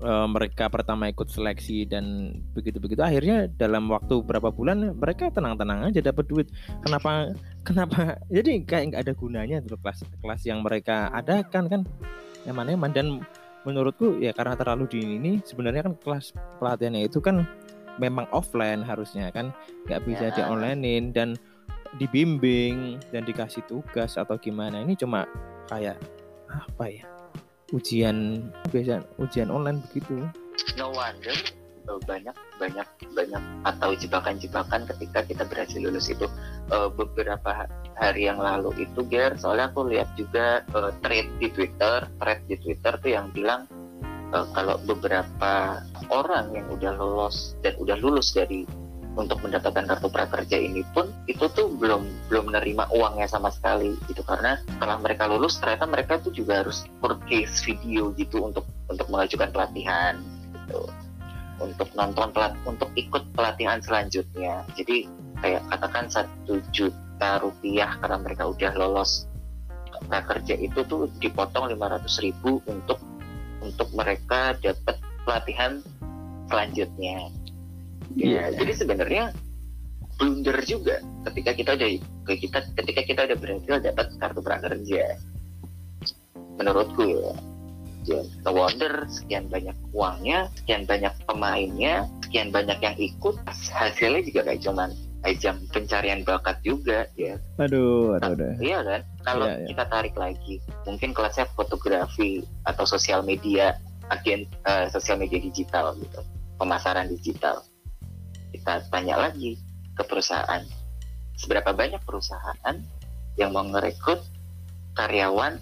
eh, mereka pertama ikut seleksi dan begitu-begitu akhirnya dalam waktu berapa bulan mereka tenang-tenang aja dapat duit. Kenapa kenapa jadi kayak nggak ada gunanya tuh kelas kelas yang mereka adakan kan eman-eman dan menurutku ya karena terlalu dini ini sebenarnya kan kelas pelatihannya itu kan memang offline harusnya kan nggak bisa Ya. di onlinein dan dibimbing dan dikasih tugas atau gimana ini cuma kayak apa ya ujian biasa ujian online begitu. No wonder uh, banyak banyak banyak atau jebakan-jebakan ketika kita berhasil lulus itu. Uh, beberapa hari yang lalu itu Ger soalnya aku lihat juga uh, thread di Twitter thread di Twitter tuh yang bilang kalau beberapa orang yang udah lolos dan udah lulus dari untuk mendapatkan kartu prakerja ini pun itu tuh belum belum menerima uangnya sama sekali gitu. Karena setelah mereka lulus ternyata mereka tuh juga harus purchase video gitu untuk untuk mengajukan pelatihan gitu. Untuk nonton pelat untuk ikut pelatihan selanjutnya. Jadi kayak katakan satu juta rupiah karena mereka udah lolos prakerja itu tuh dipotong 500 ribu untuk untuk mereka dapat pelatihan selanjutnya Ya, Iya. jadi sebenarnya blunder juga ketika kita udah kita ketika kita udah berhasil dapat kartu prakerja. Menurutku ya. Ya, no wonder sekian banyak uangnya, sekian banyak pemainnya, sekian banyak yang ikut, hasilnya juga kayak cuman ajang pencarian bakat juga ya. aduh aduh, aduh. Iya kan? Kalau Iya, iya. kita tarik lagi, mungkin kelasnya fotografi atau sosial media, agen eh, sosial media digital gitu, pemasaran digital. Kita tanya lagi ke perusahaan, seberapa banyak perusahaan yang mau ngerekrut karyawan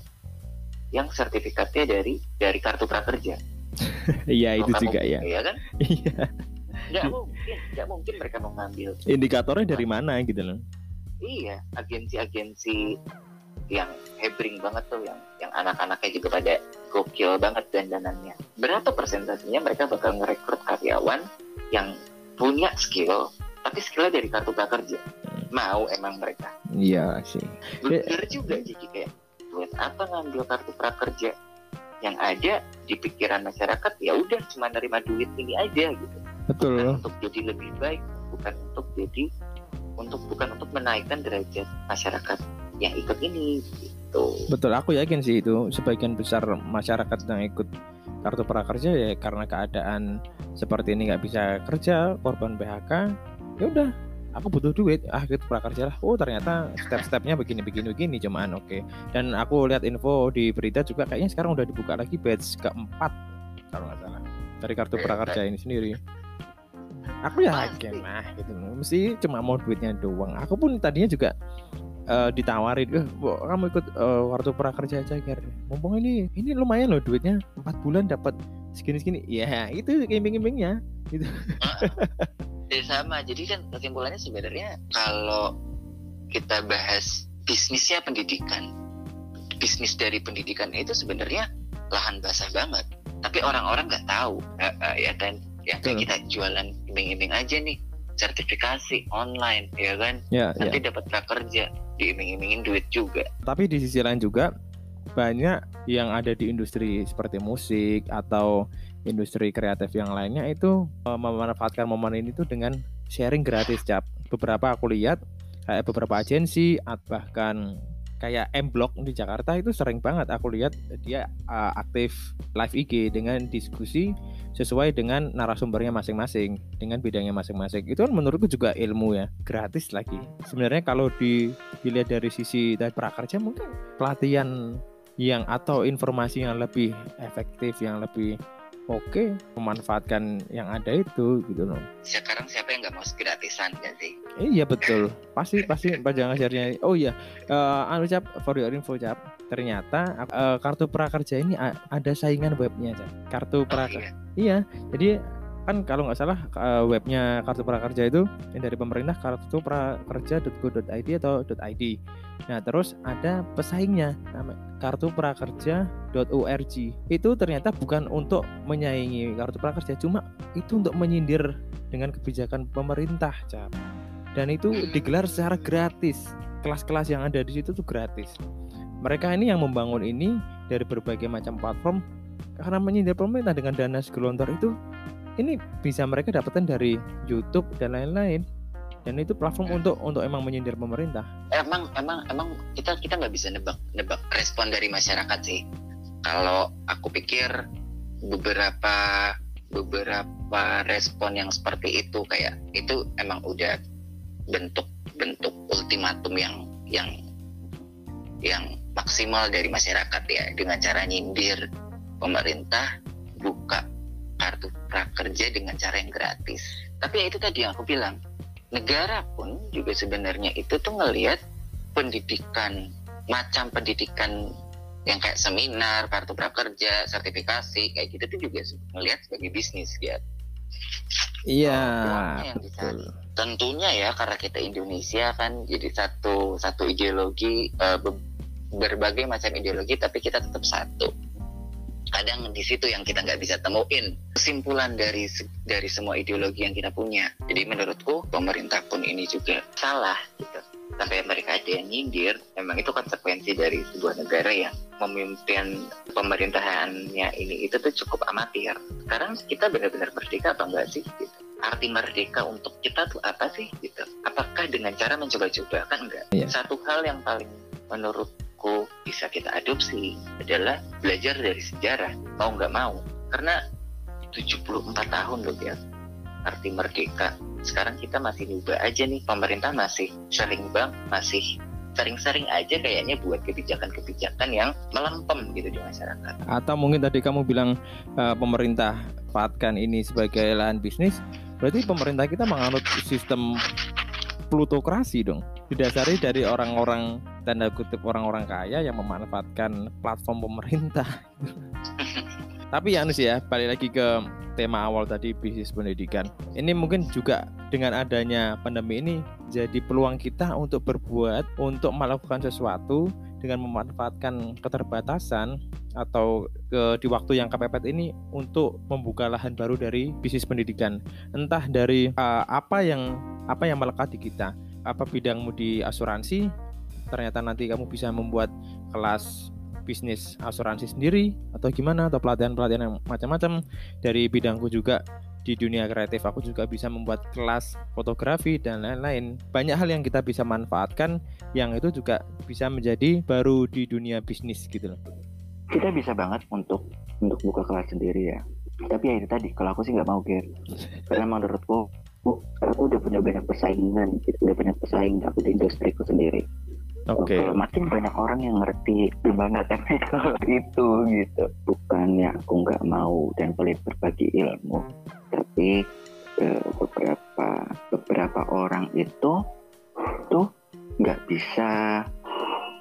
yang sertifikatnya dari dari kartu prakerja? iya itu Kalau kamu- juga ya Iya kan? iya Nggak mungkin, nggak mungkin mereka mau ngambil indikatornya dari mana gitu loh Iya, agensi-agensi yang hebring banget tuh, yang yang anak-anaknya juga pada gokil banget dandanannya. Berapa persentasenya mereka bakal ngerekrut karyawan yang punya skill, tapi skillnya dari kartu prakerja? Mau emang mereka? iya sih Blunder juga jadi kayak buat apa ngambil kartu prakerja? Yang ada di pikiran masyarakat ya udah cuma nerima duit ini aja gitu betul bukan untuk jadi lebih baik bukan untuk jadi untuk bukan untuk menaikkan derajat masyarakat yang ikut ini gitu Betul, aku yakin sih itu sebagian besar masyarakat yang ikut kartu prakerja ya karena keadaan seperti ini nggak bisa kerja, korban PHK, ya udah, aku butuh duit, ah ikut prakerja lah. Oh ternyata step-stepnya begini begini begini cuman oke. Dan aku lihat info di berita juga kayaknya sekarang udah dibuka lagi batch keempat kalau nggak salah dari kartu prakerja ini sendiri. Aku yakin lah gitu. Mesti cuma mau duitnya doang. Aku pun tadinya juga eh, ditawarin, eh, kamu ikut eh, kartu prakerja aja, Ger. Mumpung ini, ini lumayan loh duitnya, empat bulan dapat segini-segini. Ya, itu iming-imingnya. ya sama jadi kan kesimpulannya sebenarnya kalau kita bahas bisnisnya pendidikan bisnis dari pendidikan itu sebenarnya lahan basah banget tapi orang-orang nggak tahu uh, uh, ya kan ya kayak kita jualan iming-iming aja nih sertifikasi online ya kan? Ya, nanti ya. dapat prakerja diiming-imingin duit juga. Tapi di sisi lain juga banyak yang ada di industri seperti musik atau industri kreatif yang lainnya itu memanfaatkan momen ini tuh dengan sharing gratis cap. Beberapa aku lihat kayak beberapa agensi bahkan kayak M Block di Jakarta itu sering banget aku lihat dia uh, aktif live IG dengan diskusi sesuai dengan narasumbernya masing-masing dengan bidangnya masing-masing. Itu kan menurutku juga ilmu ya gratis lagi. Sebenarnya kalau di, dilihat dari sisi dari prakerja mungkin pelatihan yang atau informasi yang lebih efektif yang lebih oke memanfaatkan yang ada itu gitu loh. Sekarang siapa yang nggak mau gratisan kan sih? Iya betul, pasti pasti pajang ngajarnya. Oh iya, uh, anu cap for your info cap. Ternyata uh, kartu prakerja ini ada saingan webnya cap. Kartu prakerja. Oh, iya. iya, jadi kan kalau nggak salah uh, webnya kartu prakerja itu yang dari pemerintah kartu prakerja.go.id atau .id. Nah terus ada pesaingnya kartu prakerja.org. Itu ternyata bukan untuk menyaingi kartu prakerja, cuma itu untuk menyindir dengan kebijakan pemerintah, cap. Dan itu digelar secara gratis. Kelas-kelas yang ada di situ tuh gratis. Mereka ini yang membangun ini dari berbagai macam platform karena menyindir pemerintah dengan dana segelontor itu ini bisa mereka dapatkan dari YouTube dan lain-lain. Dan itu platform untuk untuk emang menyindir pemerintah. Emang emang emang kita kita nggak bisa nebak nebak respon dari masyarakat sih. Kalau aku pikir beberapa beberapa respon yang seperti itu kayak itu emang udah bentuk bentuk ultimatum yang yang yang maksimal dari masyarakat ya. Dengan cara nyindir pemerintah buka kartu prakerja dengan cara yang gratis. Tapi ya itu tadi yang aku bilang, negara pun juga sebenarnya itu tuh ngelihat pendidikan macam pendidikan yang kayak seminar, kartu prakerja, sertifikasi kayak gitu tuh juga ngelihat sebagai bisnis ya. Iya. yang betul. Tentunya ya karena kita Indonesia kan jadi satu satu ideologi uh, berbagai macam ideologi tapi kita tetap satu kadang di situ yang kita nggak bisa temuin. Kesimpulan dari dari semua ideologi yang kita punya. Jadi menurutku pemerintah pun ini juga salah gitu. Sampai mereka ada yang nyindir memang itu konsekuensi dari sebuah negara yang memimpin pemerintahannya ini itu tuh cukup amatir. Sekarang kita benar-benar merdeka apa enggak sih gitu? Arti merdeka untuk kita tuh apa sih gitu? Apakah dengan cara mencoba-coba kan enggak? Yeah. satu hal yang paling menurut menurutku bisa kita adopsi adalah belajar dari sejarah mau nggak mau. Karena 74 tahun loh ya arti merdeka. Sekarang kita masih nyoba aja nih pemerintah masih sering bang masih sering-sering aja kayaknya buat kebijakan-kebijakan yang melempem gitu di masyarakat. Atau mungkin tadi kamu bilang uh, pemerintah manfaatkan ini sebagai lahan bisnis, berarti pemerintah kita menganut sistem plutokrasi dong. Didasari dari orang-orang tanda kutip orang-orang kaya yang memanfaatkan platform pemerintah. Tapi ya sih ya, balik lagi ke tema awal tadi bisnis pendidikan. Ini mungkin juga dengan adanya pandemi ini jadi peluang kita untuk berbuat, untuk melakukan sesuatu dengan memanfaatkan keterbatasan atau ke di waktu yang kepepet ini untuk membuka lahan baru dari bisnis pendidikan. Entah dari uh, apa yang apa yang melekat di kita. Apa bidangmu di asuransi, ternyata nanti kamu bisa membuat kelas bisnis asuransi sendiri atau gimana atau pelatihan-pelatihan yang macam-macam dari bidangku juga di dunia kreatif aku juga bisa membuat kelas fotografi dan lain-lain banyak hal yang kita bisa manfaatkan yang itu juga bisa menjadi baru di dunia bisnis gitu loh kita bisa banget untuk untuk buka kelas sendiri ya tapi ya itu tadi kalau aku sih nggak mau ger karena menurutku aku udah punya banyak persaingan gitu udah banyak pesaing aku di industriku sendiri Oke. Okay. Makin banyak orang yang ngerti gimana technical itu gitu. Bukannya aku nggak mau dan boleh berbagi ilmu, tapi eh, beberapa beberapa orang itu tuh nggak bisa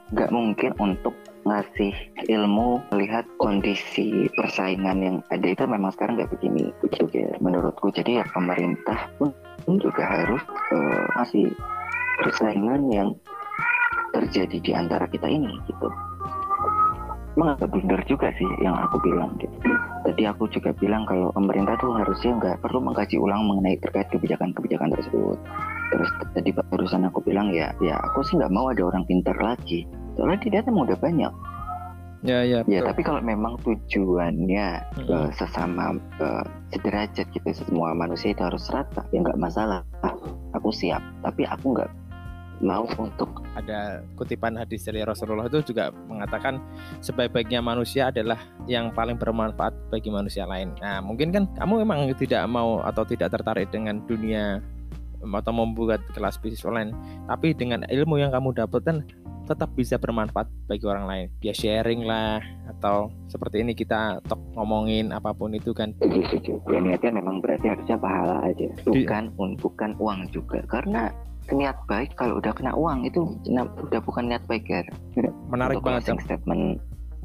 nggak mungkin untuk ngasih ilmu melihat kondisi persaingan yang ada. Itu memang sekarang nggak begini juga menurutku. Jadi ya pemerintah pun juga harus uh, ngasih persaingan yang terjadi di antara kita ini gitu emang agak blunder juga sih yang aku bilang gitu tadi aku juga bilang kalau pemerintah tuh harusnya nggak perlu mengkaji ulang mengenai terkait kebijakan-kebijakan tersebut. Terus tadi barusan aku bilang ya, ya aku sih nggak mau ada orang pintar lagi. Soalnya di data udah banyak. Ya ya. Ya tapi kalau memang tujuannya Mm-mm. eh, sesama eh, sederajat gitu semua manusia itu harus rata ya nggak masalah. Aku siap. Tapi aku nggak mau untuk ada kutipan hadis dari Rasulullah itu juga mengatakan sebaik-baiknya manusia adalah yang paling bermanfaat bagi manusia lain. Nah, mungkin kan kamu memang tidak mau atau tidak tertarik dengan dunia em, atau membuat kelas bisnis online, tapi dengan ilmu yang kamu dapatkan tetap bisa bermanfaat bagi orang lain. Ya sharing lah atau seperti ini kita tok ngomongin apa pun itu kan. setuju. Ya niatnya memang berarti harusnya pahala aja, bukan un- bukan uang juga. Karena niat baik kalau udah kena uang itu udah bukan niat baik ya. Menarik Untuk banget statement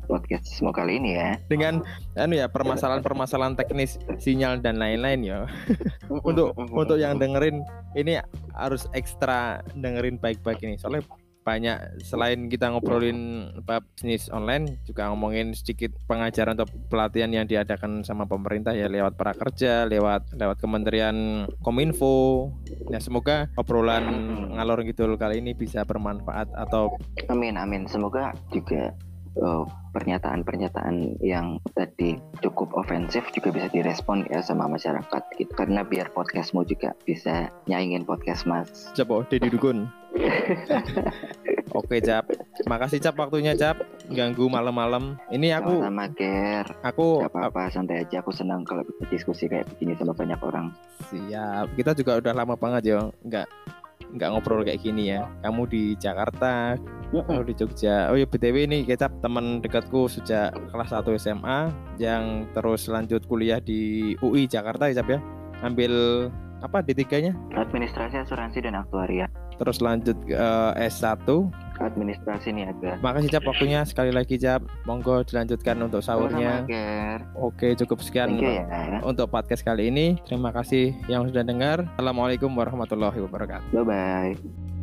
podcast semua kali ini ya. dengan anu ya permasalahan-permasalahan teknis sinyal dan lain-lain ya. untuk untuk yang dengerin ini harus ekstra dengerin baik-baik ini soalnya banyak selain kita ngobrolin bab bisnis online juga ngomongin sedikit pengajaran atau pelatihan yang diadakan sama pemerintah ya lewat prakerja lewat lewat Kementerian Kominfo ya semoga obrolan ngalor ngidul kali ini bisa bermanfaat atau Amin amin. Semoga juga pernyataan-pernyataan yang tadi cukup ofensif juga bisa direspon ya sama masyarakat gitu. Karena biar podcastmu juga bisa nyaingin podcast Mas. Cap oh, Deddy Dukun Oke Cap Makasih Cap waktunya Cap Ganggu malam-malam Ini aku Sama-sama Ger. Aku Gak apa-apa santai aja. Aku senang kalau diskusi kayak begini sama banyak orang. Siap. Kita juga udah lama banget ya, nggak nggak ngobrol kayak gini ya. Kamu di Jakarta, aku di Jogja. Oh ya btw ini kecap teman dekatku sejak kelas 1 SMA yang terus lanjut kuliah di UI Jakarta ya Cap ya. Ambil apa D3 nya? Administrasi asuransi dan aktuaria. Terus lanjut eh, S1. Administrasi niaga. Makasih Cap waktunya sekali lagi Cap. Monggo dilanjutkan untuk sahurnya. Oke cukup sekian you ya. untuk podcast kali ini. Terima kasih yang sudah dengar. Assalamualaikum warahmatullahi wabarakatuh. Bye bye.